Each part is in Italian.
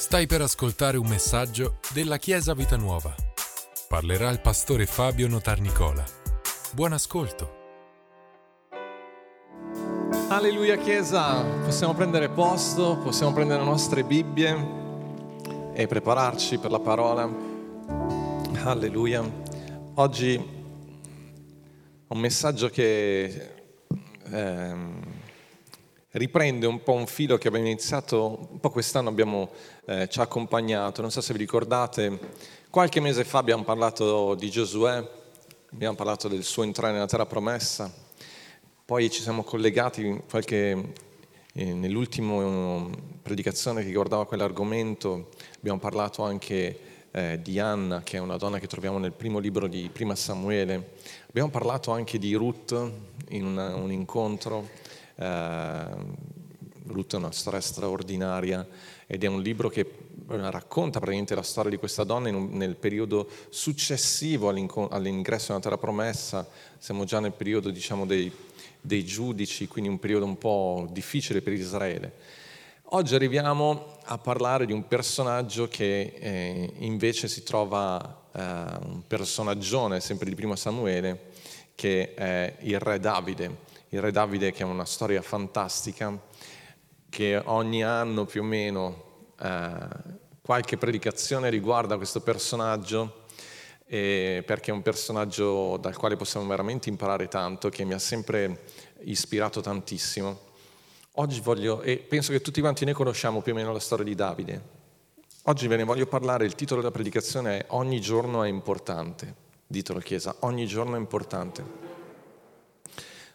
Stai per ascoltare un messaggio della Chiesa Vita Nuova. Parlerà il pastore Fabio Notarnicola. Buon ascolto. Alleluia Chiesa, possiamo prendere posto, possiamo prendere le nostre Bibbie e prepararci per la parola. Alleluia. Oggi un messaggio che ehm, riprende un po' un filo che abbiamo iniziato un po' quest'anno, abbiamo, eh, ci ha accompagnato. Non so se vi ricordate, qualche mese fa abbiamo parlato di Giosuè, abbiamo parlato del suo entrare nella terra promessa, poi ci siamo collegati qualche, eh, nell'ultima predicazione che riguardava quell'argomento, abbiamo parlato anche eh, di Anna, che è una donna che troviamo nel primo libro di Prima Samuele, abbiamo parlato anche di Ruth in una, un incontro eh, Ruth è una storia straordinaria ed è un libro che racconta praticamente la storia di questa donna un, nel periodo successivo all'ingresso nella terra promessa, siamo già nel periodo diciamo, dei, dei giudici, quindi un periodo un po' difficile per Israele. Oggi arriviamo a parlare di un personaggio che eh, invece si trova, eh, un personaggione sempre di primo Samuele, che è il re Davide il re Davide che è una storia fantastica, che ogni anno più o meno eh, qualche predicazione riguarda questo personaggio, eh, perché è un personaggio dal quale possiamo veramente imparare tanto, che mi ha sempre ispirato tantissimo. Oggi voglio, e penso che tutti quanti ne conosciamo più o meno la storia di Davide. Oggi ve ne voglio parlare, il titolo della predicazione è Ogni giorno è importante. Ditelo Chiesa, ogni giorno è importante.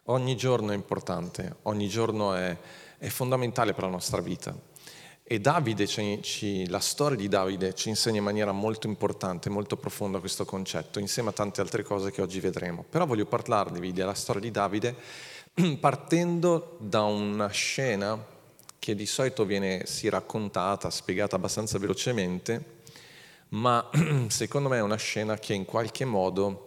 Ogni giorno è importante, ogni giorno è, è fondamentale per la nostra vita. E Davide, ci, la storia di Davide ci insegna in maniera molto importante, molto profonda questo concetto, insieme a tante altre cose che oggi vedremo. Però voglio parlarvi della storia di Davide partendo da una scena che di solito viene sì raccontata, spiegata abbastanza velocemente, ma secondo me è una scena che in qualche modo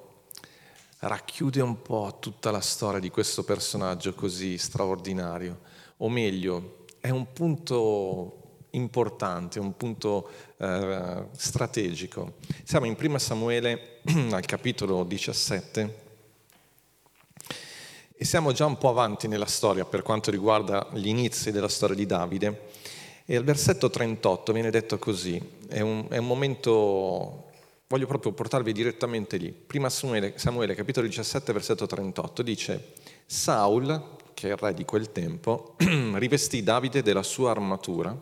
racchiude un po' tutta la storia di questo personaggio così straordinario, o meglio, è un punto importante, un punto eh, strategico. Siamo in 1 Samuele al capitolo 17 e siamo già un po' avanti nella storia per quanto riguarda gli inizi della storia di Davide. E al versetto 38 viene detto così, è un, è un momento Voglio proprio portarvi direttamente lì. Prima Samuele, Samuele, capitolo 17, versetto 38, dice Saul, che è il re di quel tempo, rivestì Davide della sua armatura,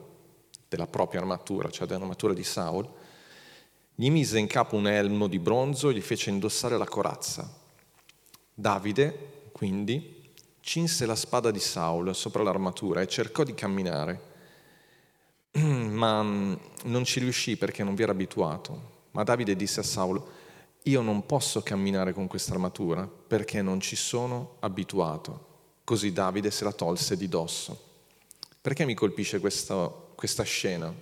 della propria armatura, cioè dell'armatura di Saul, gli mise in capo un elmo di bronzo e gli fece indossare la corazza. Davide, quindi, cinse la spada di Saul sopra l'armatura e cercò di camminare, ma non ci riuscì perché non vi era abituato. Ma Davide disse a Saulo, io non posso camminare con questa armatura perché non ci sono abituato. Così Davide se la tolse di dosso. Perché mi colpisce questa, questa scena?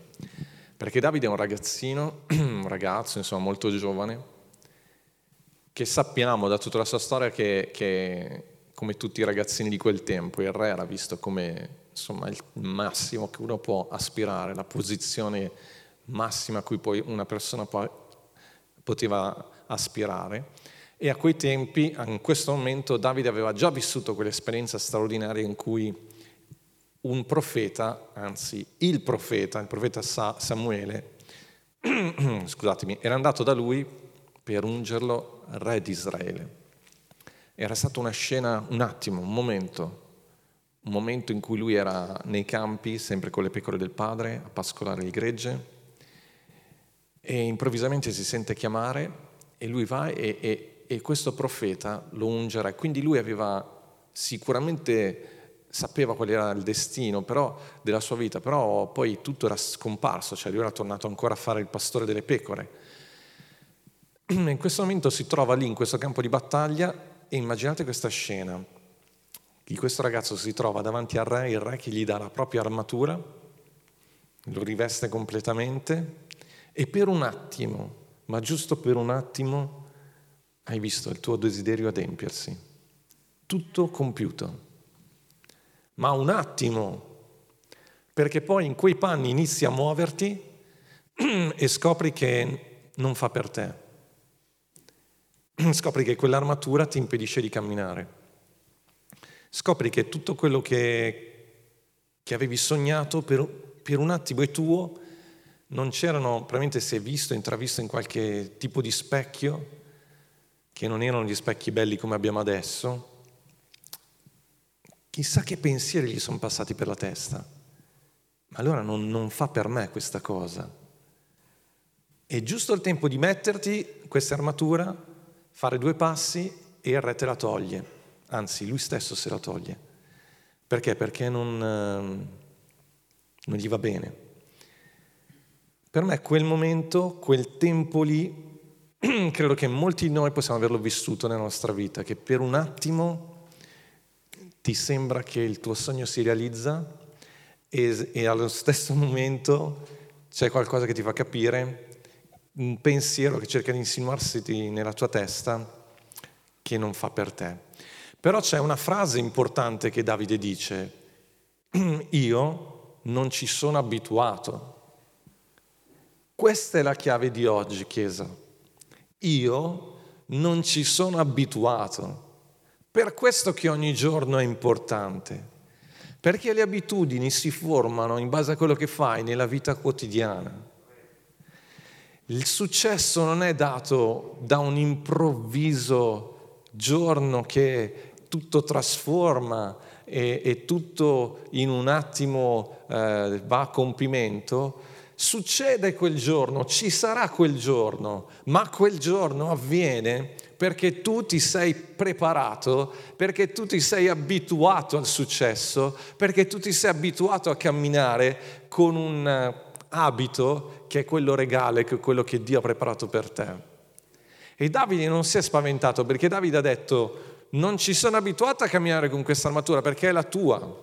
Perché Davide è un ragazzino, un ragazzo insomma molto giovane, che sappiamo da tutta la sua storia che, che come tutti i ragazzini di quel tempo, il re era visto come insomma, il massimo che uno può aspirare, la posizione massima a cui poi una persona può poteva aspirare. E a quei tempi, in questo momento, Davide aveva già vissuto quell'esperienza straordinaria in cui un profeta, anzi il profeta, il profeta Samuele, scusatemi, era andato da lui per ungerlo re di Israele. Era stata una scena, un attimo, un momento, un momento in cui lui era nei campi, sempre con le pecore del padre, a pascolare il gregge, e improvvisamente si sente chiamare e lui va e, e, e questo profeta lo ungerà. Quindi lui aveva sicuramente sapeva qual era il destino però, della sua vita, però poi tutto era scomparso, cioè lui era tornato ancora a fare il pastore delle pecore. In questo momento si trova lì in questo campo di battaglia e immaginate questa scena, di questo ragazzo si trova davanti al re, il re che gli dà la propria armatura, lo riveste completamente e per un attimo, ma giusto per un attimo, hai visto il tuo desiderio adempiersi. Tutto compiuto. Ma un attimo, perché poi in quei panni inizi a muoverti e scopri che non fa per te. Scopri che quell'armatura ti impedisce di camminare. Scopri che tutto quello che, che avevi sognato per, per un attimo è tuo, non c'erano, probabilmente si è visto, intravisto in qualche tipo di specchio, che non erano gli specchi belli come abbiamo adesso, chissà che pensieri gli sono passati per la testa. Ma allora non, non fa per me questa cosa. È giusto il tempo di metterti questa armatura, fare due passi e il re te la toglie. Anzi, lui stesso se la toglie. Perché? Perché non, ehm, non gli va bene. Per me quel momento, quel tempo lì, credo che molti di noi possiamo averlo vissuto nella nostra vita, che per un attimo ti sembra che il tuo sogno si realizza e, e allo stesso momento c'è qualcosa che ti fa capire, un pensiero che cerca di insinuarsi nella tua testa che non fa per te. Però c'è una frase importante che Davide dice, io non ci sono abituato. Questa è la chiave di oggi, Chiesa. Io non ci sono abituato. Per questo che ogni giorno è importante. Perché le abitudini si formano in base a quello che fai nella vita quotidiana. Il successo non è dato da un improvviso giorno che tutto trasforma e, e tutto in un attimo eh, va a compimento. Succede quel giorno, ci sarà quel giorno, ma quel giorno avviene perché tu ti sei preparato, perché tu ti sei abituato al successo, perché tu ti sei abituato a camminare con un eh, abito che è quello regale, che è quello che Dio ha preparato per te. E Davide non si è spaventato perché Davide ha detto non ci sono abituato a camminare con questa armatura perché è la tua.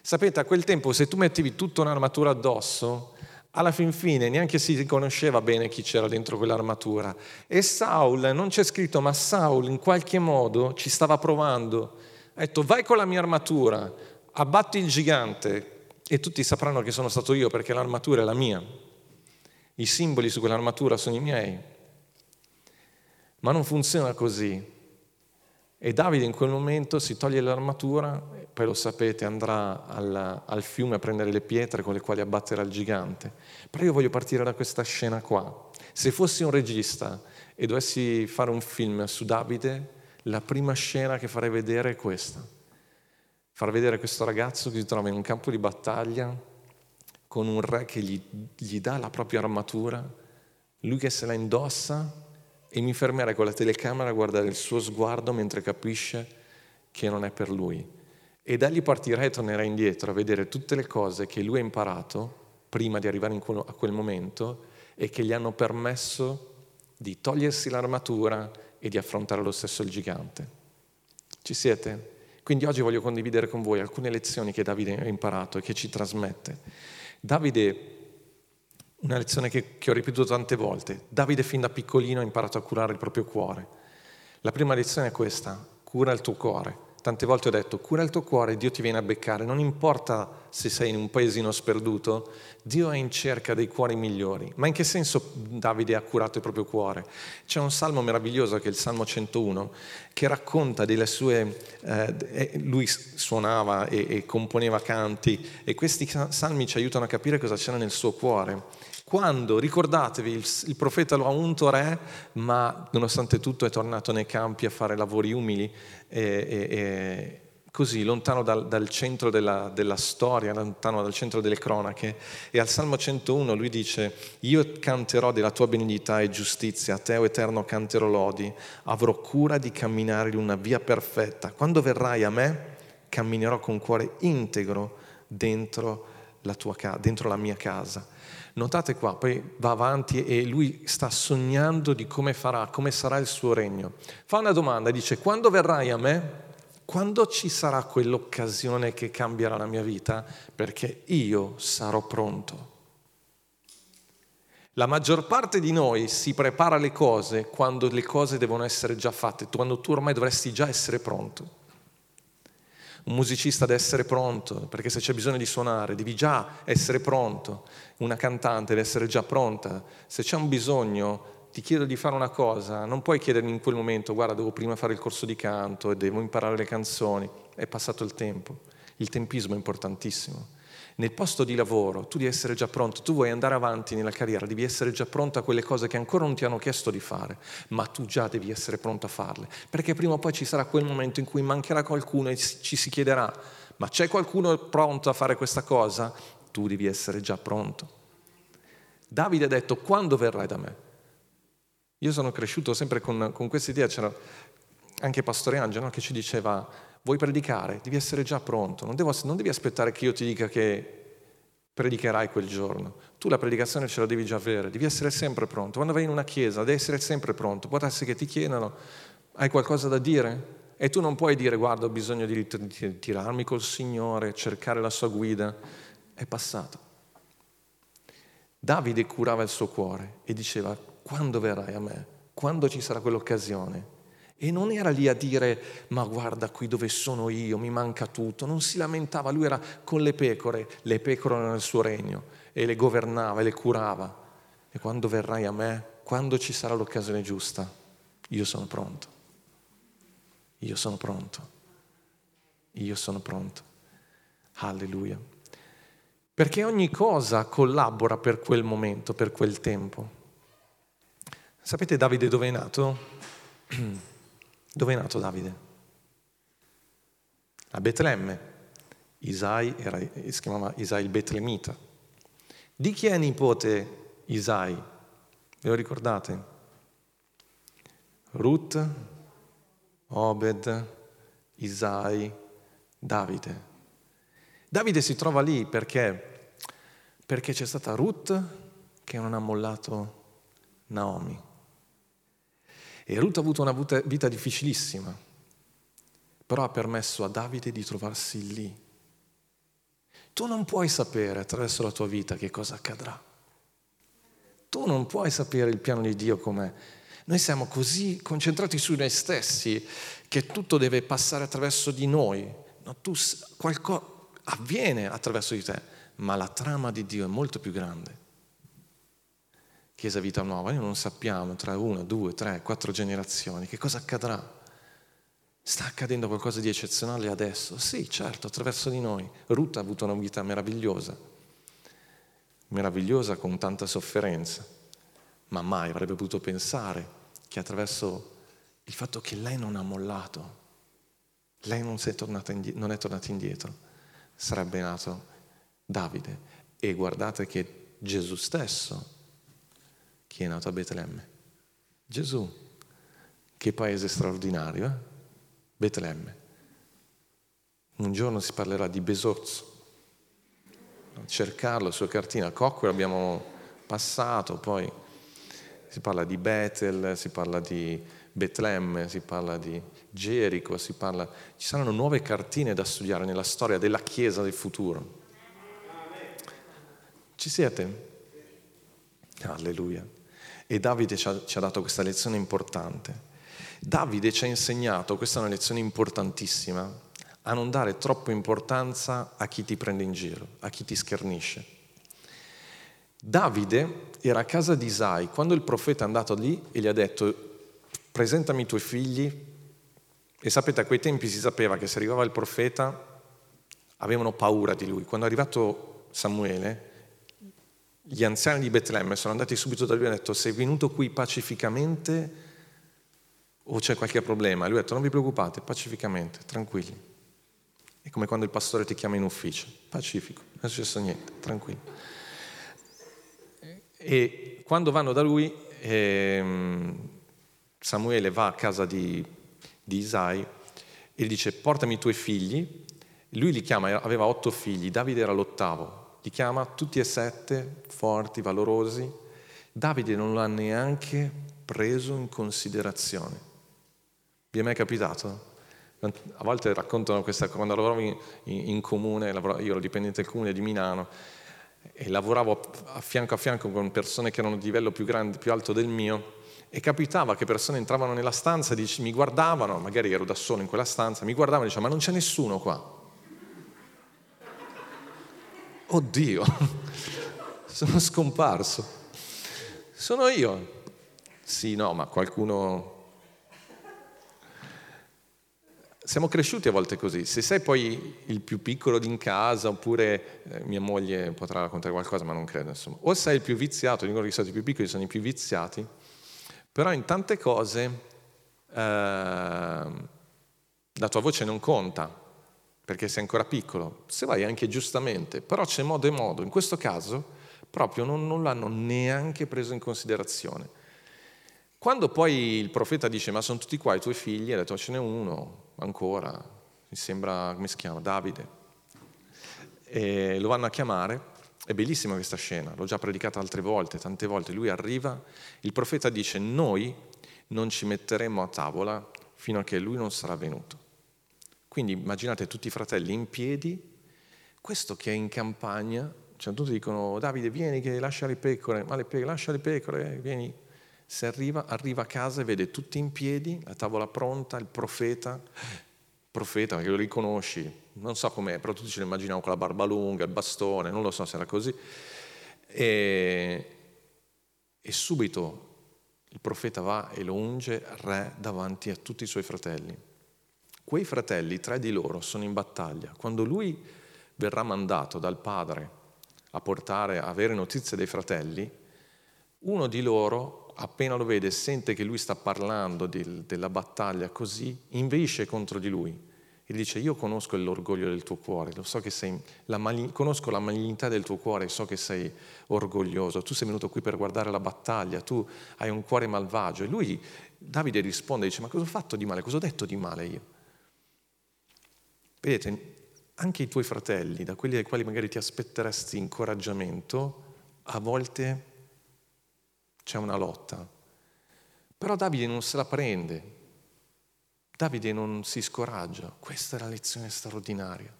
Sapete, a quel tempo se tu mettevi tutta un'armatura addosso, alla fin fine neanche si riconosceva bene chi c'era dentro quell'armatura. E Saul, non c'è scritto, ma Saul in qualche modo ci stava provando. Ha detto vai con la mia armatura, abbatti il gigante e tutti sapranno che sono stato io perché l'armatura è la mia. I simboli su quell'armatura sono i miei. Ma non funziona così. E Davide in quel momento si toglie l'armatura, poi lo sapete, andrà al, al, fiume a prendere le pietre con le quali abbatterà il gigante. Però io voglio partire da questa scena qua. Se fossi un regista e dovessi fare un film su Davide, la prima scena che farei vedere è questa. Far vedere questo ragazzo che si trova in un campo di battaglia con un re che gli, gli dà la propria armatura, lui che se la indossa e mi fermerei con la telecamera a guardare il suo sguardo mentre capisce che non è per lui. E da lì partirei e tornerei indietro a vedere tutte le cose che lui ha imparato prima di arrivare quello, a quel momento e che gli hanno permesso di togliersi l'armatura e di affrontare lo stesso il gigante. Ci siete? Quindi oggi voglio condividere con voi alcune lezioni che Davide ha imparato e che ci trasmette. Davide una lezione che, che, ho ripetuto tante volte. Davide fin da piccolino ha imparato a curare il proprio cuore. La prima lezione è questa, cura il tuo cuore. Tante volte ho detto, cura il tuo cuore, Dio ti viene a beccare, non importa se sei in un paesino sperduto, Dio è in cerca dei cuori migliori. Ma in che senso Davide ha curato il proprio cuore? C'è un salmo meraviglioso che è il Salmo 101, che racconta delle sue... Eh, lui suonava e, e componeva canti e questi salmi ci aiutano a capire cosa c'era nel suo cuore quando, ricordatevi, il, il, profeta lo ha unto re, ma nonostante tutto è tornato nei campi a fare lavori umili, e, e, e così, lontano dal, dal centro della, della, storia, lontano dal centro delle cronache. E al Salmo 101 lui dice, io canterò della tua benignità e giustizia, a te, o Eterno, canterò lodi, avrò cura di camminare in una via perfetta. Quando verrai a me, camminerò con cuore integro dentro la, tua, dentro la mia casa. Notate qua, poi va avanti e lui sta sognando di come farà, come sarà il suo regno. Fa una domanda, dice, quando verrai a me? Quando ci sarà quell'occasione che cambierà la mia vita? Perché io sarò pronto. La maggior parte di noi si prepara le cose quando le cose devono essere già fatte, quando tu ormai dovresti già essere pronto. Un musicista deve essere pronto, perché se c'è bisogno di suonare devi già essere pronto, una cantante deve essere già pronta, se c'è un bisogno ti chiedo di fare una cosa, non puoi chiedermi in quel momento, guarda, devo prima fare il corso di canto e devo imparare le canzoni, è passato il tempo. Il tempismo è importantissimo. Nel posto di lavoro tu devi essere già pronto, tu vuoi andare avanti nella carriera, devi essere già pronto a quelle cose che ancora non ti hanno chiesto di fare, ma tu già devi essere pronto a farle, perché prima o poi ci sarà quel momento in cui mancherà qualcuno e ci si chiederà, ma c'è qualcuno pronto a fare questa cosa? Tu devi essere già pronto. Davide ha detto, quando verrai da me? Io sono cresciuto sempre con, con questa idea, c'era anche Pastore Angelo che ci diceva, vuoi predicare, devi essere già pronto, non, devo, non devi aspettare che io ti dica che predicherai quel giorno. Tu la predicazione ce la devi già avere, devi essere sempre pronto. Quando vai in una chiesa devi essere sempre pronto. Può darsi che ti chiedano, hai qualcosa da dire? E tu non puoi dire, guarda, ho bisogno di tirarmi col Signore, cercare la sua guida. È passato. Davide curava il suo cuore e diceva, quando verrai a me? Quando ci sarà quell'occasione? E non era lì a dire, ma guarda qui dove sono io, mi manca tutto. Non si lamentava, lui era con le pecore, le pecore erano nel suo regno e le governava e le curava. E quando verrai a me, quando ci sarà l'occasione giusta, io sono pronto. Io sono pronto. Io sono pronto. Alleluia. Perché ogni cosa collabora per quel momento, per quel tempo. Sapete Davide dove è nato? Dove è nato Davide? A Betlemme. Isai era, si chiamava Isai il Betlemita. Di chi è nipote Isai? Ve lo ricordate? Ruth, Obed, Isai, Davide. Davide si trova lì perché? Perché c'è stata Ruth che non ha mollato Naomi. E Ruth ha avuto una vita difficilissima, però ha permesso a Davide di trovarsi lì. Tu non puoi sapere attraverso la tua vita che cosa accadrà. Tu non puoi sapere il piano di Dio com'è. Noi siamo così concentrati su noi stessi che tutto deve passare attraverso di noi. No, tu, qualcosa avviene attraverso di te, ma la trama di Dio è molto più grande. Chiesa Vita Nuova, noi non sappiamo tra una, due, tre, quattro generazioni che cosa accadrà. Sta accadendo qualcosa di eccezionale adesso? Sì, certo, attraverso di noi. Ruth ha avuto una vita meravigliosa, meravigliosa con tanta sofferenza, ma mai avrebbe potuto pensare che attraverso il fatto che lei non ha mollato, lei non, è indietro, non è tornata indietro, sarebbe nato Davide. E guardate che Gesù stesso chi è nato a Betlemme? Gesù. Che paese straordinario, eh? Betlemme. Un giorno si parlerà di Besozzo. Cercarlo sulla cartina. Cocco l'abbiamo passato, poi si parla di Betel, si parla di Betlemme, si parla di Gerico, si parla... Ci saranno nuove cartine da studiare nella storia della Chiesa del futuro. Ci siete? Alleluia. E Davide ci ha, ci ha dato questa lezione importante. Davide ci ha insegnato, questa è una lezione importantissima, a non dare troppa importanza a chi ti prende in giro, a chi ti schernisce. Davide era a casa di Isai quando il profeta è andato lì e gli ha detto presentami i tuoi figli e sapete a quei tempi si sapeva che se arrivava il profeta avevano paura di lui. Quando è arrivato Samuele gli anziani di Betlemme sono andati subito da lui e hanno detto sei venuto qui pacificamente o c'è qualche problema? Lui ha detto non vi preoccupate, pacificamente, tranquilli. È come quando il pastore ti chiama in ufficio, pacifico, non è successo niente, tranquillo. E quando vanno da lui, ehm, Samuele va a casa di, di Isai e gli dice portami i tuoi figli. Lui li chiama, aveva otto figli, Davide era l'ottavo, li chiama tutti e sette forti, valorosi. Davide non l'ha neanche preso in considerazione. Vi è mai capitato? A volte raccontano questa cosa, quando lavoravo in, in comune, io ero dipendente del comune di Milano e lavoravo a fianco a fianco con persone che erano di livello più grande, più alto del mio e capitava che persone entravano nella stanza e mi guardavano, magari ero da solo in quella stanza, mi guardavano e dicevano ma non c'è nessuno qua. Oddio, sono scomparso. Sono io. Sì, no, ma qualcuno... Siamo cresciuti a volte così. Se sei poi il più piccolo in casa, oppure eh, mia moglie potrà raccontare qualcosa, ma non credo, insomma. O sei il più viziato, dicono che i stati più piccoli sono i più viziati, però in tante cose eh, la tua voce non conta, perché sei ancora piccolo, se vai anche giustamente, però c'è modo e modo. In questo caso proprio non, non l'hanno neanche preso in considerazione. Quando poi il profeta dice ma sono tutti qua i tuoi figli, ha detto ce n'è uno ancora, mi sembra, come si chiama, Davide, e lo vanno a chiamare, è bellissima questa scena, l'ho già predicata altre volte, tante volte, lui arriva, il profeta dice noi non ci metteremo a tavola fino a che lui non sarà venuto. Quindi immaginate tutti i fratelli in piedi, questo che è in campagna, cioè tutti dicono Davide vieni che lascia le pecore, ma le pecore, lascia le pecore, vieni. Se arriva, arriva a casa e vede tutti in piedi, la tavola pronta, il profeta, profeta perché lo riconosci, non so com'è, però tutti ce lo immaginiamo con la barba lunga, il bastone, non lo so se era così. E, e subito il profeta va e lo unge re davanti a tutti i suoi fratelli. Quei fratelli, tre di loro, sono in battaglia. Quando lui verrà mandato dal padre a portare, a avere notizie dei fratelli, uno di loro, appena lo vede, sente che lui sta parlando di, della battaglia così, inveisce contro di lui e dice io conosco l'orgoglio del tuo cuore, lo so che sei, la mali- conosco la malignità del tuo cuore, so che sei orgoglioso, tu sei venuto qui per guardare la battaglia, tu hai un cuore malvagio. E lui, Davide risponde, dice ma cosa ho fatto di male, cosa ho detto di male io? Vedete, anche i tuoi fratelli, da quelli ai quali magari ti aspetteresti incoraggiamento, a volte c'è una lotta. Però Davide non se la prende, Davide non si scoraggia, questa è la lezione straordinaria.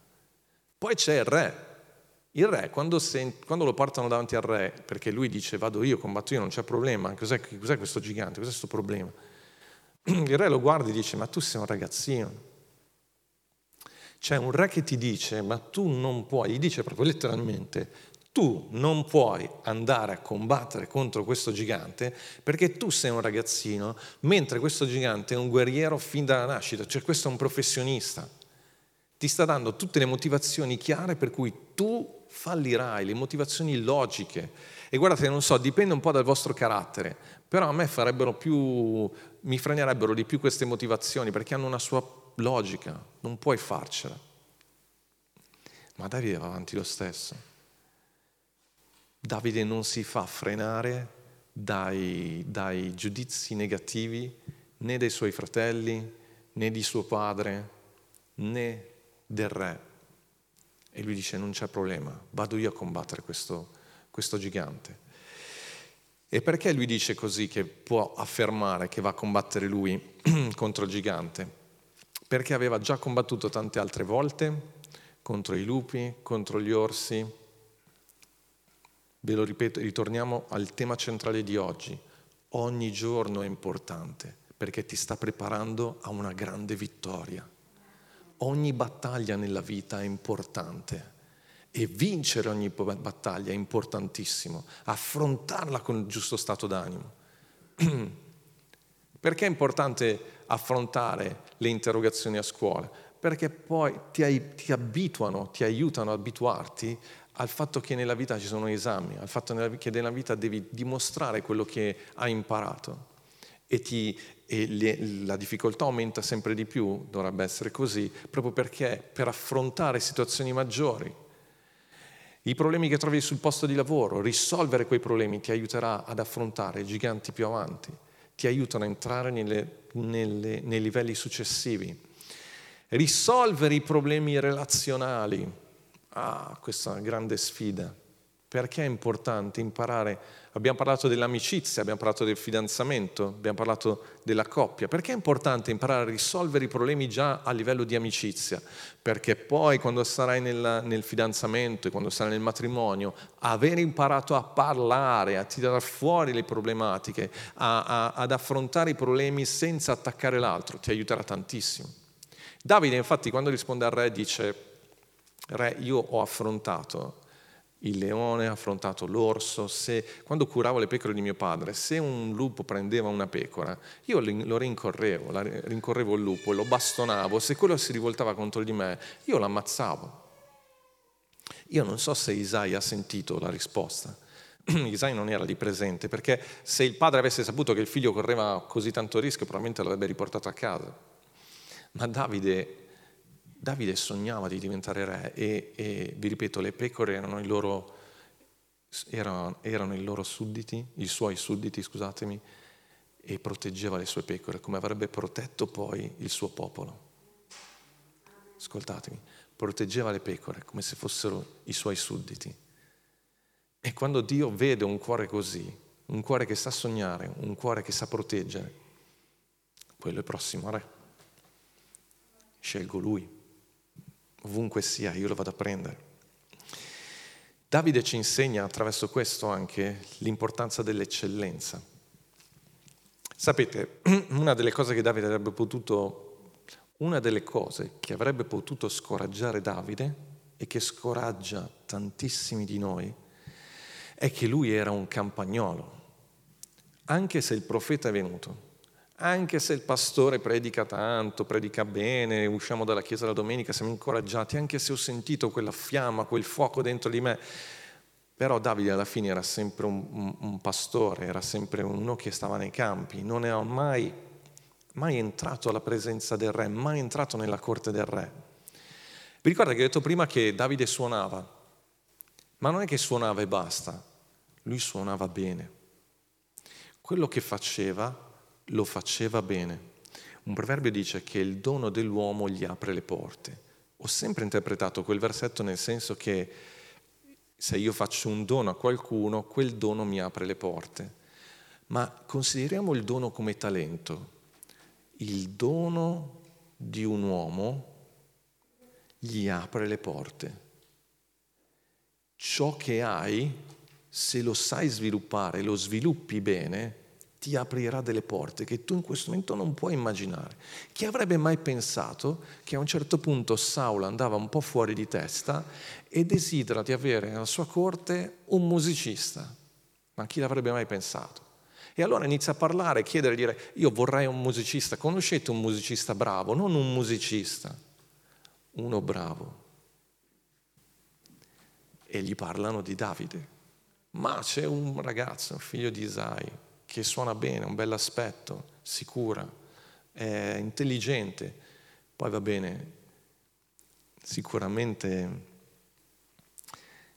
Poi c'è il re. Il re, quando, sent- quando, lo portano davanti al re, perché lui dice vado io, combatto io, non c'è problema, cos'è, cos'è questo gigante, cos'è questo problema? Il re lo guarda e dice ma tu sei un ragazzino, c'è un re che ti dice, ma tu non puoi, gli dice proprio letteralmente, tu non puoi andare a combattere contro questo gigante perché tu sei un ragazzino, mentre questo gigante è un guerriero fin dalla nascita, cioè questo è un professionista. Ti sta dando tutte le motivazioni chiare per cui tu fallirai, le motivazioni logiche. E guardate, non so, dipende un po' dal vostro carattere, però a me farebbero più, mi frenerebbero di più queste motivazioni perché hanno una sua logica, non puoi farcela. Ma Davide va avanti lo stesso. Davide non si fa frenare dai, dai giudizi negativi né dei suoi fratelli, né di suo padre, né del re. E lui dice non c'è problema, vado io a combattere questo, questo gigante. E perché lui dice così che può affermare che va a combattere lui contro il gigante? Perché aveva già combattuto tante altre volte contro i lupi, contro gli orsi. Ve lo ripeto, ritorniamo al tema centrale di oggi. Ogni giorno è importante perché ti sta preparando a una grande vittoria. Ogni battaglia nella vita è importante e vincere ogni battaglia è importantissimo, affrontarla con il giusto stato d'animo. Perché è importante affrontare le interrogazioni a scuola? Perché poi ti, ti abituano, ti aiutano ad abituarti al fatto che nella vita ci sono esami, al fatto che nella vita devi dimostrare quello che hai imparato. E, ti, e le, la difficoltà aumenta sempre di più, dovrebbe essere così, proprio perché per affrontare situazioni maggiori, i problemi che trovi sul posto di lavoro, risolvere quei problemi ti aiuterà ad affrontare giganti più avanti ti aiutano a entrare nelle, nelle, nei livelli successivi. Risolvere i problemi relazionali. Ah, questa è una grande sfida. Perché è importante imparare? Abbiamo parlato dell'amicizia, abbiamo parlato del fidanzamento, abbiamo parlato della coppia. Perché è importante imparare a risolvere i problemi già a livello di amicizia? Perché poi quando sarai nel, nel fidanzamento e quando sarai nel matrimonio, aver imparato a parlare, a tirare fuori le problematiche, a, a, ad affrontare i problemi senza attaccare l'altro, ti aiuterà tantissimo. Davide infatti quando risponde al re dice, re io ho affrontato il leone, ha affrontato l'orso, se, quando curavo le pecore di mio padre, se un lupo prendeva una pecora, io lo rincorrevo, rincorrevo il lupo, lo bastonavo, se quello si rivoltava contro di me, io l'ammazzavo. Io non so se Isai ha sentito la risposta. Isai non era lì presente, perché se il padre avesse saputo che il figlio correva così tanto rischio, probabilmente l'avrebbe riportato a casa. Ma Davide Davide sognava di diventare re e, e vi ripeto, le pecore erano i loro, erano, erano loro sudditi, i suoi sudditi, scusatemi, e proteggeva le sue pecore come avrebbe protetto poi il suo popolo. Ascoltatemi, proteggeva le pecore come se fossero i suoi sudditi. E quando Dio vede un cuore così, un cuore che sa sognare, un cuore che sa proteggere, quello è prossimo a re. Scelgo lui ovunque sia, io lo vado a prendere. Davide ci insegna attraverso questo anche l'importanza dell'eccellenza. Sapete, una delle cose che Davide avrebbe potuto, una delle cose che avrebbe potuto scoraggiare Davide e che scoraggia tantissimi di noi, è che lui era un campagnolo. Anche se il profeta è venuto, anche se il pastore predica tanto, predica bene, usciamo dalla chiesa la domenica, siamo incoraggiati, anche se ho sentito quella fiamma, quel fuoco dentro di me, però Davide alla fine era sempre un, un, pastore, era sempre uno che stava nei campi, non è mai, mai entrato alla presenza del re, mai entrato nella corte del re. Vi ricordate che ho detto prima che Davide suonava, ma non è che suonava e basta, lui suonava bene. Quello che faceva lo faceva bene. Un proverbio dice che il dono dell'uomo gli apre le porte. Ho sempre interpretato quel versetto nel senso che se io faccio un dono a qualcuno, quel dono mi apre le porte. Ma consideriamo il dono come talento. Il dono di un uomo gli apre le porte. Ciò che hai, se lo sai sviluppare, lo sviluppi bene, ti aprirà delle porte che tu in questo momento non puoi immaginare. Chi avrebbe mai pensato che a un certo punto Saulo andava un po' fuori di testa e desidera di avere nella sua corte un musicista? Ma chi l'avrebbe mai pensato? E allora inizia a parlare, chiedere, dire, io vorrei un musicista, conoscete un musicista bravo, non un musicista, uno bravo. E gli parlano di Davide. Ma c'è un ragazzo, figlio di Isai, che suona bene, un bel aspetto, sicura, è intelligente. Poi va bene, sicuramente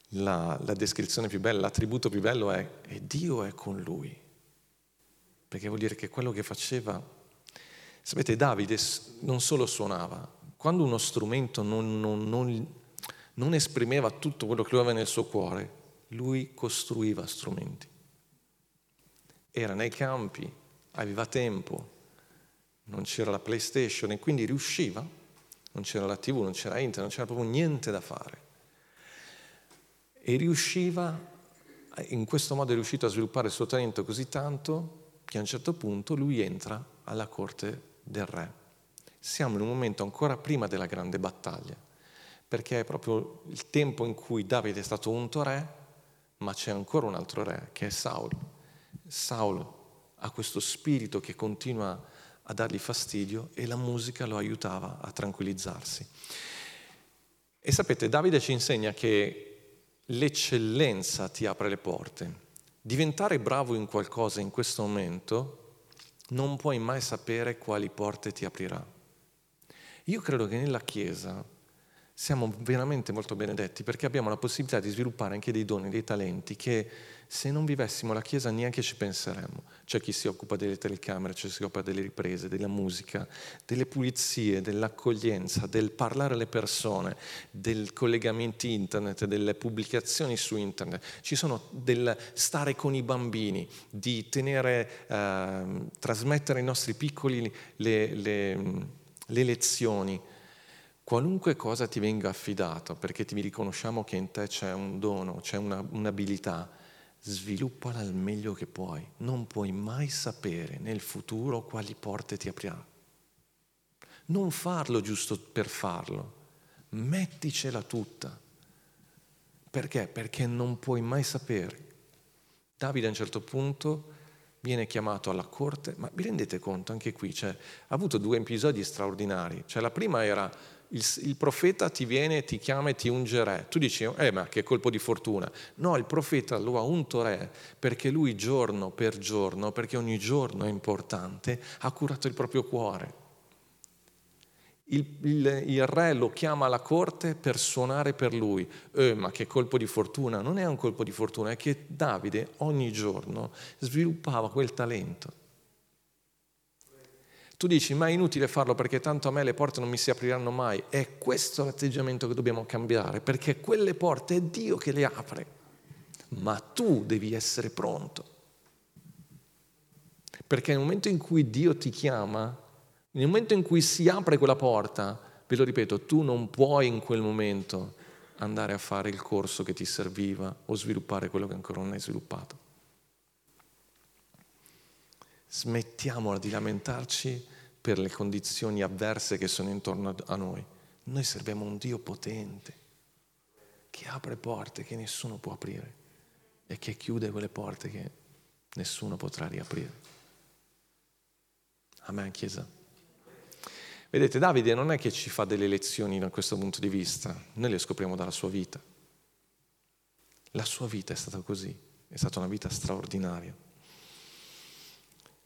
la, la descrizione più bella, l'attributo più bello è e Dio è con lui. Perché vuol dire che quello che faceva, sapete, Davide non solo suonava, quando uno strumento non, non, non, non esprimeva tutto quello che lui aveva nel suo cuore, lui costruiva strumenti era nei campi, aveva tempo, non c'era la PlayStation e quindi riusciva, non c'era la TV, non c'era internet, non c'era proprio niente da fare. E riusciva, in questo modo è riuscito a sviluppare il suo talento così tanto che a un certo punto lui entra alla corte del re. Siamo in un momento ancora prima della grande battaglia, perché è proprio il tempo in cui Davide è stato unto re, ma c'è ancora un altro re, che è Saulo Saulo ha questo spirito che continua a dargli fastidio e la musica lo aiutava a tranquillizzarsi. E sapete, Davide ci insegna che l'eccellenza ti apre le porte. Diventare bravo in qualcosa in questo momento non puoi mai sapere quali porte ti aprirà. Io credo che nella Chiesa siamo veramente molto benedetti perché abbiamo la possibilità di sviluppare anche dei doni, dei talenti che se non vivessimo la Chiesa neanche ci penseremmo. C'è chi si occupa delle telecamere, c'è chi si occupa delle riprese, della musica, delle pulizie, dell'accoglienza, del parlare alle persone, dei collegamenti internet, delle pubblicazioni su internet. Ci sono del stare con i bambini, di tenere, eh, trasmettere ai nostri piccoli le, le, le lezioni qualunque cosa ti venga affidato, perché ti riconosciamo che in te c'è un dono, c'è una, un'abilità, sviluppala al meglio che puoi. Non puoi mai sapere nel futuro quali porte ti aprirà. Non farlo giusto per farlo, metticela tutta. Perché? Perché non puoi mai sapere. Davide a un certo punto viene chiamato alla corte, ma vi rendete conto anche qui, cioè, ha avuto due episodi straordinari. Cioè, la prima era il, il, profeta ti viene, ti chiama e ti unge re. Tu dici, eh ma che colpo di fortuna. No, il profeta lo ha unto re perché lui giorno per giorno, perché ogni giorno è importante, ha curato il proprio cuore. Il, il, il, re lo chiama alla corte per suonare per lui. Eh, ma che colpo di fortuna! Non è un colpo di fortuna, è che Davide ogni giorno sviluppava quel talento. Tu dici, ma è inutile farlo perché tanto a me le porte non mi si apriranno mai. È questo l'atteggiamento che dobbiamo cambiare, perché quelle porte è Dio che le apre, ma tu devi essere pronto. Perché nel momento in cui Dio ti chiama, nel momento in cui si apre quella porta, ve lo ripeto, tu non puoi in quel momento andare a fare il corso che ti serviva o sviluppare quello che ancora non hai sviluppato. Smettiamola di lamentarci per le condizioni avverse che sono intorno a noi. Noi serviamo un Dio potente, che apre porte che nessuno può aprire e che chiude quelle porte che nessuno potrà riaprire. Amen, Chiesa. Vedete, Davide non è che ci fa delle lezioni da questo punto di vista, noi le scopriamo dalla sua vita. La sua vita è stata così, è stata una vita straordinaria.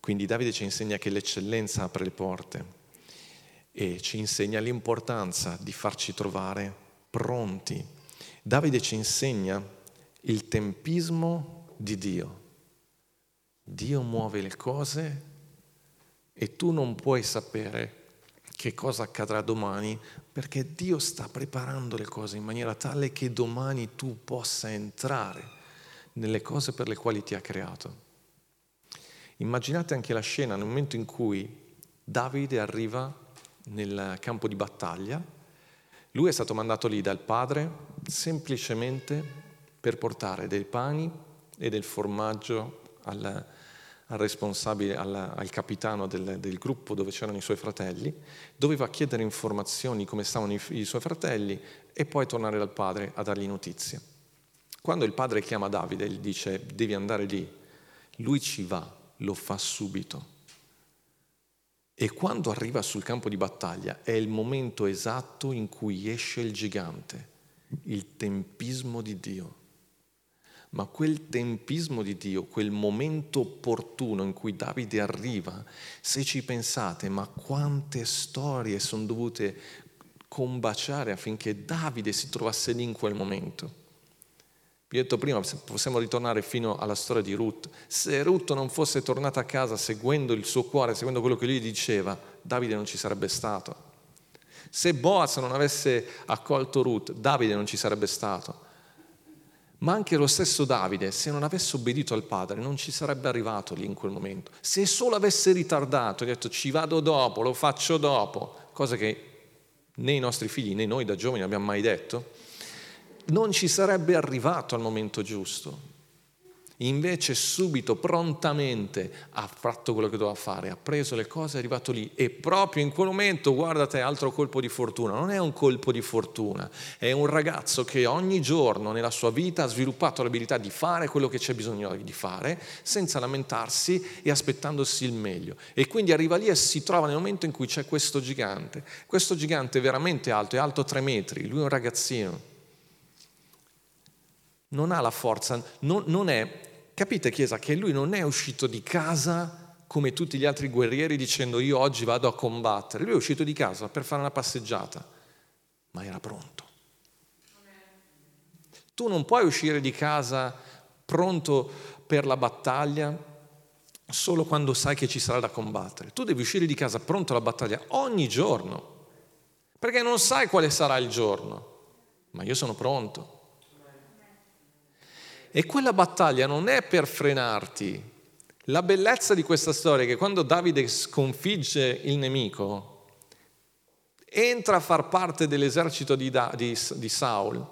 Quindi Davide ci insegna che l'eccellenza apre le porte e ci insegna l'importanza di farci trovare pronti. Davide ci insegna il tempismo di Dio. Dio muove le cose e tu non puoi sapere che cosa accadrà domani perché Dio sta preparando le cose in maniera tale che domani tu possa entrare nelle cose per le quali ti ha creato. Immaginate anche la scena nel momento in cui Davide arriva nel campo di battaglia. Lui è stato mandato lì dal padre semplicemente per portare dei pani e del formaggio al, al responsabile, al, al capitano del, del, gruppo dove c'erano i suoi fratelli. Doveva chiedere informazioni come stavano i, i suoi fratelli e poi tornare dal padre a dargli notizie. Quando il padre chiama Davide e gli dice devi andare lì, lui ci va lo fa subito. E quando arriva sul campo di battaglia è il momento esatto in cui esce il gigante, il tempismo di Dio. Ma quel tempismo di Dio, quel momento opportuno in cui Davide arriva, se ci pensate, ma quante storie sono dovute combaciare affinché Davide si trovasse lì in quel momento. Vi ho detto prima, possiamo ritornare fino alla storia di Ruth. Se Ruth non fosse tornata a casa seguendo il suo cuore, seguendo quello che lui diceva, Davide non ci sarebbe stato. Se Boaz non avesse accolto Ruth, Davide non ci sarebbe stato. Ma anche lo stesso Davide, se non avesse obbedito al padre, non ci sarebbe arrivato lì in quel momento. Se solo avesse ritardato e detto ci vado dopo, lo faccio dopo, cosa che né i nostri figli né noi da giovani abbiamo mai detto, non ci sarebbe arrivato al momento giusto. Invece subito, prontamente, ha fatto quello che doveva fare, ha preso le cose, è arrivato lì e proprio in quel momento, guardate, altro colpo di fortuna, non è un colpo di fortuna, è un ragazzo che ogni giorno nella sua vita ha sviluppato l'abilità di fare quello che c'è bisogno di fare, senza lamentarsi e aspettandosi il meglio. E quindi arriva lì e si trova nel momento in cui c'è questo gigante. Questo gigante è veramente alto, è alto tre metri, lui è un ragazzino non ha la forza, non, non è, capite Chiesa, che lui non è uscito di casa come tutti gli altri guerrieri dicendo io oggi vado a combattere, lui è uscito di casa per fare una passeggiata, ma era pronto. Tu non puoi uscire di casa pronto per la battaglia solo quando sai che ci sarà da combattere. Tu devi uscire di casa pronto alla battaglia ogni giorno, perché non sai quale sarà il giorno, ma io sono pronto. E quella battaglia non è per frenarti. La bellezza di questa storia è che quando Davide sconfigge il nemico, entra a far parte dell'esercito di, da, di, di Saul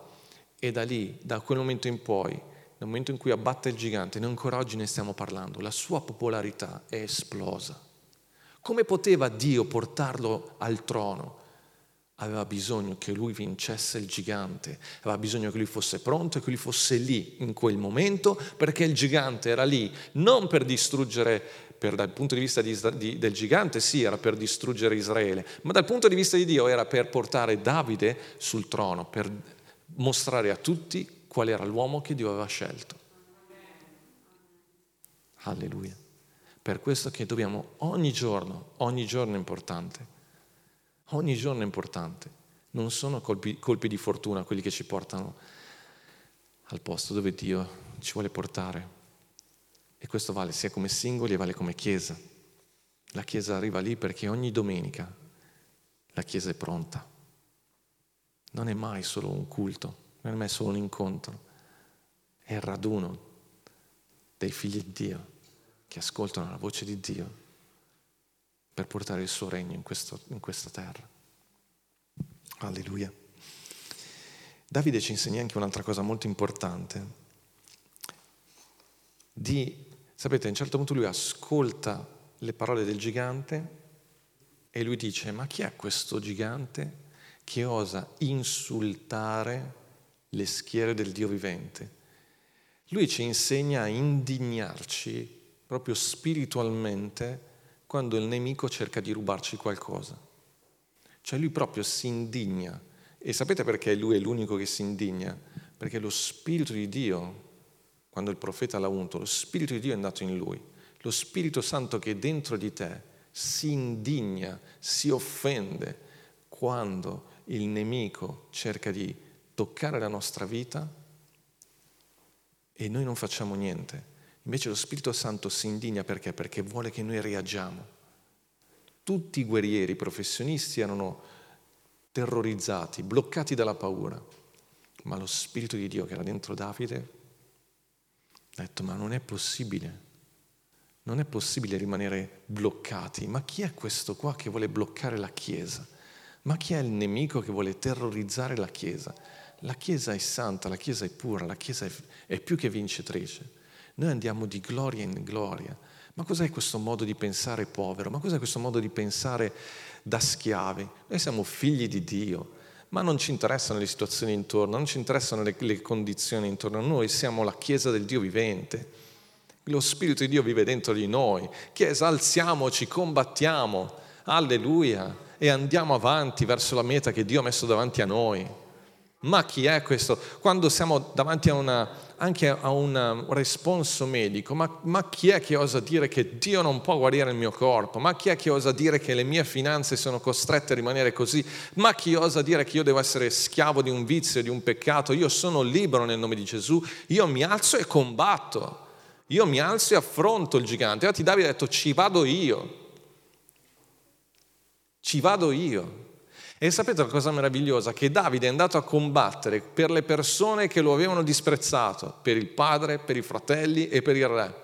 e da lì, da quel momento in poi, nel momento in cui abbatte il gigante, noi ancora oggi ne stiamo parlando, la sua popolarità è esplosa. Come poteva Dio portarlo al trono? Aveva bisogno che lui vincesse il gigante, aveva bisogno che lui fosse pronto e che lui fosse lì in quel momento perché il gigante era lì non per distruggere, per, dal punto di vista di, di, del gigante sì, era per distruggere Israele, ma dal punto di vista di Dio era per portare Davide sul trono, per mostrare a tutti qual era l'uomo che Dio aveva scelto. Alleluia. Per questo che dobbiamo ogni giorno, ogni giorno è importante, ogni giorno è importante. Non sono colpi, colpi di fortuna quelli che ci portano al posto dove Dio ci vuole portare. E questo vale sia come singoli e vale come Chiesa. La Chiesa arriva lì perché ogni domenica la Chiesa è pronta. Non è mai solo un culto, non è mai solo un incontro, è il raduno dei figli di Dio che ascoltano la voce di Dio per portare il suo regno in, questo, in questa terra. Alleluia. Davide ci insegna anche un'altra cosa molto importante. Di, sapete, a un certo punto lui ascolta le parole del gigante e lui dice, ma chi è questo gigante che osa insultare le schiere del Dio vivente? Lui ci insegna a indignarci proprio spiritualmente quando il nemico cerca di rubarci qualcosa. Cioè lui proprio si indigna. E sapete perché lui è l'unico che si indigna? Perché lo Spirito di Dio, quando il profeta l'ha unto, lo Spirito di Dio è andato in lui. Lo Spirito Santo che è dentro di te si indigna, si offende quando il nemico cerca di toccare la nostra vita e noi non facciamo niente. Invece lo Spirito Santo si indigna perché? Perché vuole che noi reagiamo. Tutti i guerrieri professionisti erano terrorizzati, bloccati dalla paura, ma lo Spirito di Dio che era dentro Davide ha detto ma non è possibile, non è possibile rimanere bloccati, ma chi è questo qua che vuole bloccare la Chiesa? Ma chi è il nemico che vuole terrorizzare la Chiesa? La Chiesa è santa, la Chiesa è pura, la Chiesa è, è più che vincitrice. Noi andiamo di gloria in gloria. Ma cos'è questo modo di pensare povero? Ma cos'è questo modo di pensare da schiavi? Noi siamo figli di Dio, ma non ci interessano le situazioni intorno, non ci interessano le, le condizioni intorno a noi, siamo la Chiesa del Dio vivente. Lo Spirito di Dio vive dentro di noi. Chiesa, alziamoci, combattiamo, alleluia, e andiamo avanti verso la meta che Dio ha messo davanti a noi. Ma chi è questo? Quando siamo davanti a una, anche a un responso medico, ma, ma, chi è che osa dire che Dio non può guarire il mio corpo? Ma chi è che osa dire che le mie finanze sono costrette a rimanere così? Ma chi osa dire che io devo essere schiavo di un vizio, di un peccato? Io sono libero nel nome di Gesù, io mi alzo e combatto, io mi alzo e affronto il gigante. Infatti Davide ha detto ci vado io, ci vado io. E sapete la cosa meravigliosa? Che Davide è andato a combattere per le persone che lo avevano disprezzato, per il padre, per i fratelli e per il re.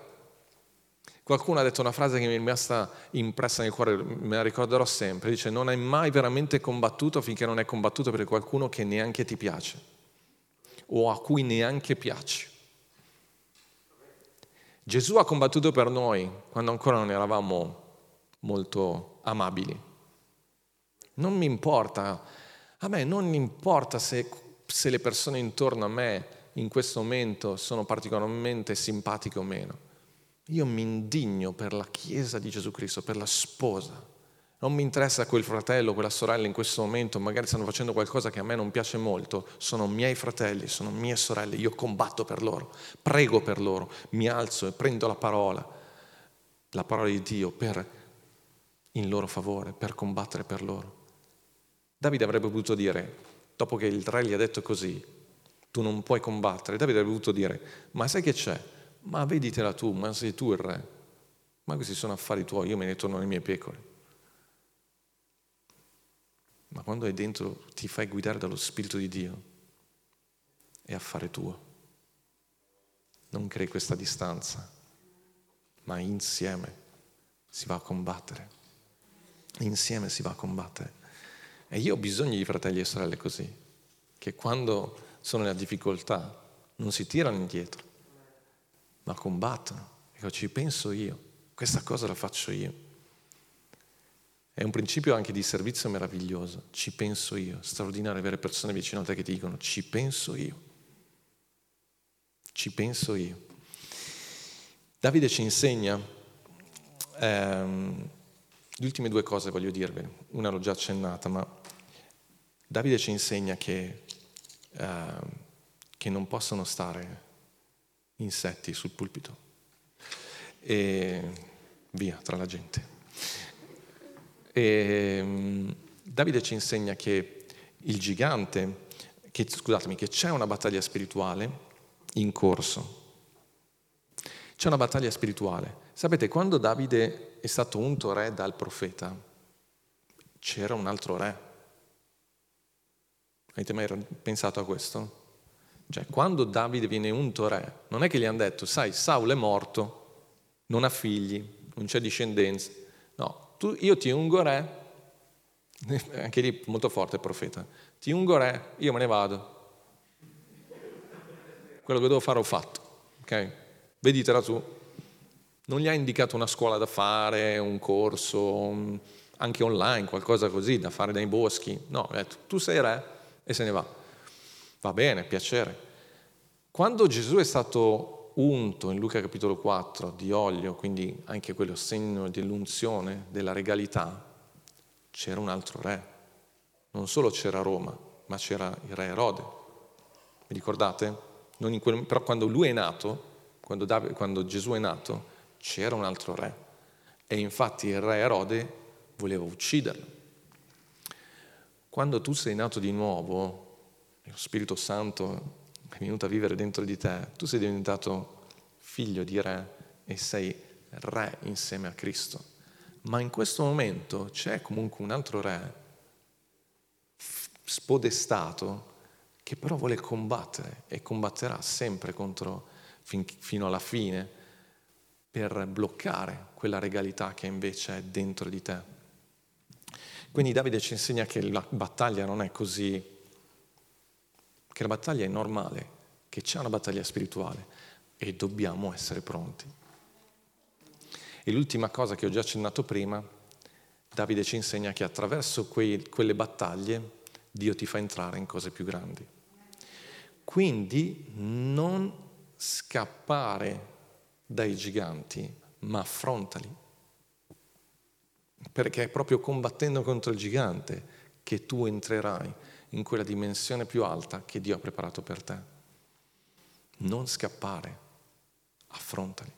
Qualcuno ha detto una frase che mi è rimasta impressa nel cuore, me la ricorderò sempre, dice non hai mai veramente combattuto finché non hai combattuto per qualcuno che neanche ti piace o a cui neanche piaci. Gesù ha combattuto per noi quando ancora non eravamo molto amabili. Non mi importa, a me non importa se, se le persone intorno a me in questo momento sono particolarmente simpatiche o meno. Io mi indigno per la Chiesa di Gesù Cristo, per la sposa. Non mi interessa quel fratello, quella sorella in questo momento, magari stanno facendo qualcosa che a me non piace molto, sono miei fratelli, sono mie sorelle, io combatto per loro, prego per loro, mi alzo e prendo la parola, la parola di Dio per, in loro favore, per combattere per loro. Davide avrebbe potuto dire, dopo che il re gli ha detto così, tu non puoi combattere, Davide avrebbe potuto dire, ma sai che c'è? Ma veditela tu, ma sei tu il re. Ma questi sono affari tuoi, io me ne torno alle mie pecore. Ma quando è dentro ti fai guidare dallo Spirito di Dio, è affare tuo. Non crei questa distanza, ma insieme si va a combattere. Insieme si va a combattere. E io ho bisogno di fratelli e sorelle così, che quando sono nella difficoltà non si tirano indietro, ma combattono. Ecco, ci penso io, questa cosa la faccio io. È un principio anche di servizio meraviglioso. Ci penso io. Straordinario avere persone vicino a te che ti dicono ci penso io. Ci penso io. Davide ci insegna, ehm, le ultime due cose voglio dirvi, una l'ho già accennata, ma Davide ci insegna che, ehm, che non possono stare insetti sul pulpito e via tra la gente. E, ehm, Davide ci insegna che il gigante, che, scusatemi, che c'è una battaglia spirituale in corso. C'è una battaglia spirituale. Sapete, quando Davide è stato unto re dal profeta, c'era un altro re. Avete mai pensato a questo? Cioè, quando Davide viene unto re, non è che gli hanno detto, sai, Saul è morto, non ha figli, non c'è discendenza. No, tu, io ti ungo re, anche lì molto forte il profeta, ti ungo re, io me ne vado. Quello che devo fare ho fatto, ok? Veditela tu. Non gli ha indicato una scuola da fare, un corso, anche online, qualcosa così da fare dai boschi. No, ha detto, tu sei re e se ne va. Va bene, piacere. Quando Gesù è stato unto in Luca capitolo 4 di olio, quindi anche quello segno dell'unzione, della regalità, c'era un altro re. Non solo c'era Roma, ma c'era il re Erode. Vi ricordate? Quel, però quando lui è nato, quando, Dav- quando Gesù è nato, c'era un altro re. E infatti il re Erode voleva ucciderlo. Quando tu sei nato di nuovo, lo Spirito Santo è venuto a vivere dentro di te, tu sei diventato figlio di re e sei re insieme a Cristo. Ma in questo momento c'è comunque un altro re spodestato che però vuole combattere e combatterà sempre contro, fin, fino alla fine per bloccare quella regalità che invece è dentro di te. Quindi Davide ci insegna che la battaglia non è così che la battaglia è normale, che c'è una battaglia spirituale e dobbiamo essere pronti. E l'ultima cosa che ho già accennato prima, Davide ci insegna che attraverso quei, quelle battaglie Dio ti fa entrare in cose più grandi. Quindi non scappare dai giganti, ma affrontali. Perché è proprio combattendo contro il gigante che tu entrerai in quella dimensione più alta che Dio ha preparato per te. Non scappare, affrontali.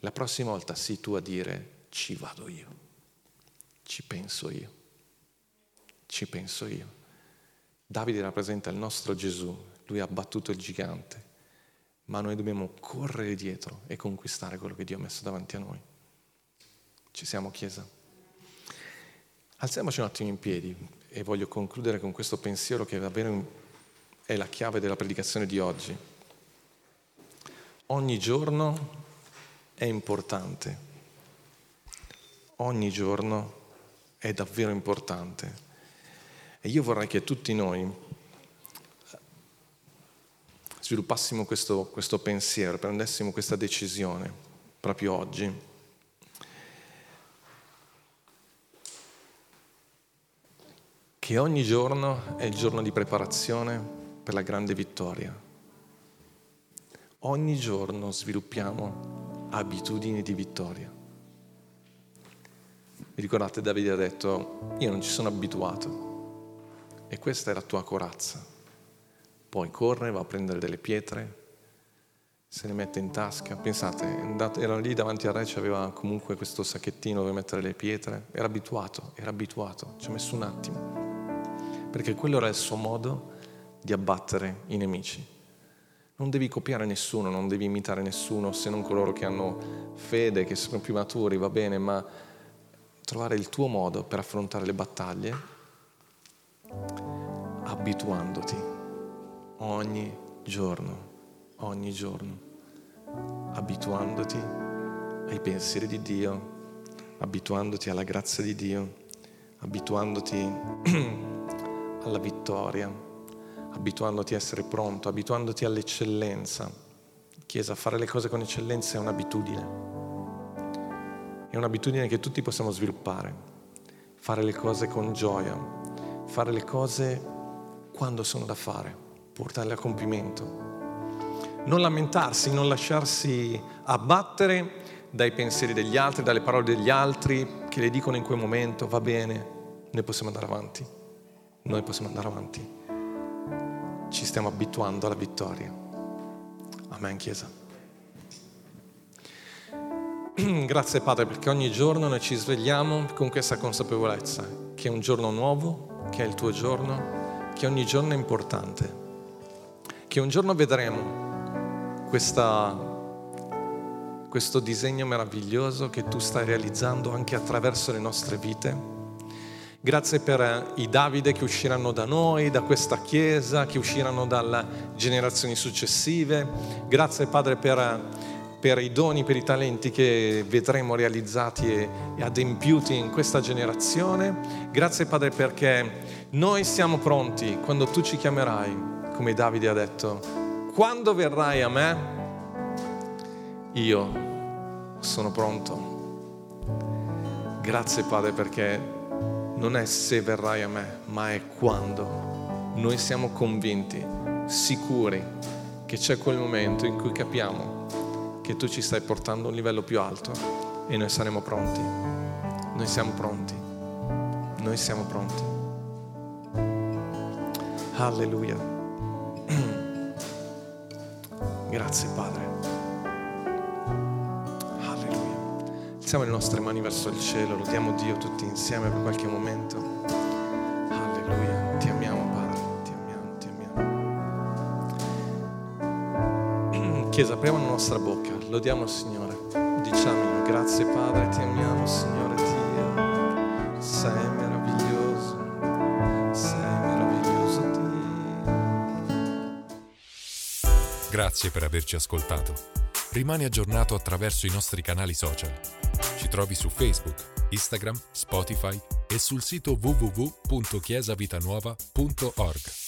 La prossima volta sii tu a dire ci vado io, ci penso io, ci penso io. Davide rappresenta il nostro Gesù, lui ha battuto il gigante, ma noi dobbiamo correre dietro e conquistare quello che Dio ha messo davanti a noi. Ci siamo, Chiesa? Alziamoci un attimo in piedi e voglio concludere con questo pensiero che davvero è la chiave della predicazione di oggi. Ogni giorno è importante, ogni giorno è davvero importante. E io vorrei che tutti noi sviluppassimo questo, questo pensiero, prendessimo questa decisione proprio oggi che ogni giorno è il giorno di preparazione per la grande vittoria. Ogni giorno sviluppiamo abitudini di vittoria. Vi ricordate Davide ha detto, io non ci sono abituato e questa è la tua corazza. Poi corre, va a prendere delle pietre, se le mette in tasca. Pensate, era lì davanti al re, aveva comunque questo sacchettino dove mettere le pietre. Era abituato, era abituato, ci ha messo un attimo perché quello era il suo modo di abbattere i nemici. Non devi copiare nessuno, non devi imitare nessuno se non coloro che hanno fede, che sono più maturi, va bene, ma trovare il tuo modo per affrontare le battaglie abituandoti ogni giorno, ogni giorno, abituandoti ai pensieri di Dio, abituandoti alla grazia di Dio, abituandoti alla vittoria, abituandoti a essere pronto, abituandoti all'eccellenza. Chiesa, fare le cose con eccellenza è un'abitudine. È un'abitudine che tutti possiamo sviluppare. fare le cose con gioia, fare le cose quando sono da fare, portarle a compimento. Non lamentarsi, non lasciarsi abbattere dai pensieri degli altri, dalle parole degli altri che le dicono in quel momento, va bene, noi possiamo andare avanti, noi possiamo andare avanti. Ci stiamo abituando alla vittoria. Amen, Chiesa. Grazie Padre perché ogni giorno noi ci svegliamo con questa consapevolezza che è un giorno nuovo, che è il tuo giorno, che ogni giorno è importante, che un giorno vedremo questa, questo disegno meraviglioso che tu stai realizzando anche attraverso le nostre vite Grazie per i Davide che usciranno da noi, da questa Chiesa, che usciranno dalle generazioni successive. Grazie Padre per, per i doni, per i talenti che vedremo realizzati e, e adempiuti in questa generazione. Grazie Padre perché noi siamo pronti quando tu ci chiamerai, come Davide ha detto, quando verrai a me, io sono pronto. Grazie Padre perché non è se verrai a me, ma è quando. Noi siamo convinti, sicuri che c'è quel momento in cui capiamo che tu ci stai portando a un livello più alto e noi saremo pronti. Noi siamo pronti. Noi siamo pronti. Alleluia. Grazie Padre. Alziamo le nostre mani verso il cielo, lodiamo Dio tutti insieme per qualche momento. Alleluia, ti amiamo Padre, ti amiamo, ti amiamo. Chiesa, apriamo la nostra bocca, lodiamo il Signore, diciamo grazie Padre, ti amiamo Signore Dio, sei meraviglioso, sei meraviglioso Dio. Grazie per averci ascoltato. Rimani aggiornato attraverso i nostri canali social ci trovi su Facebook, Instagram, Spotify e sul sito www.chiesavitanuova.org.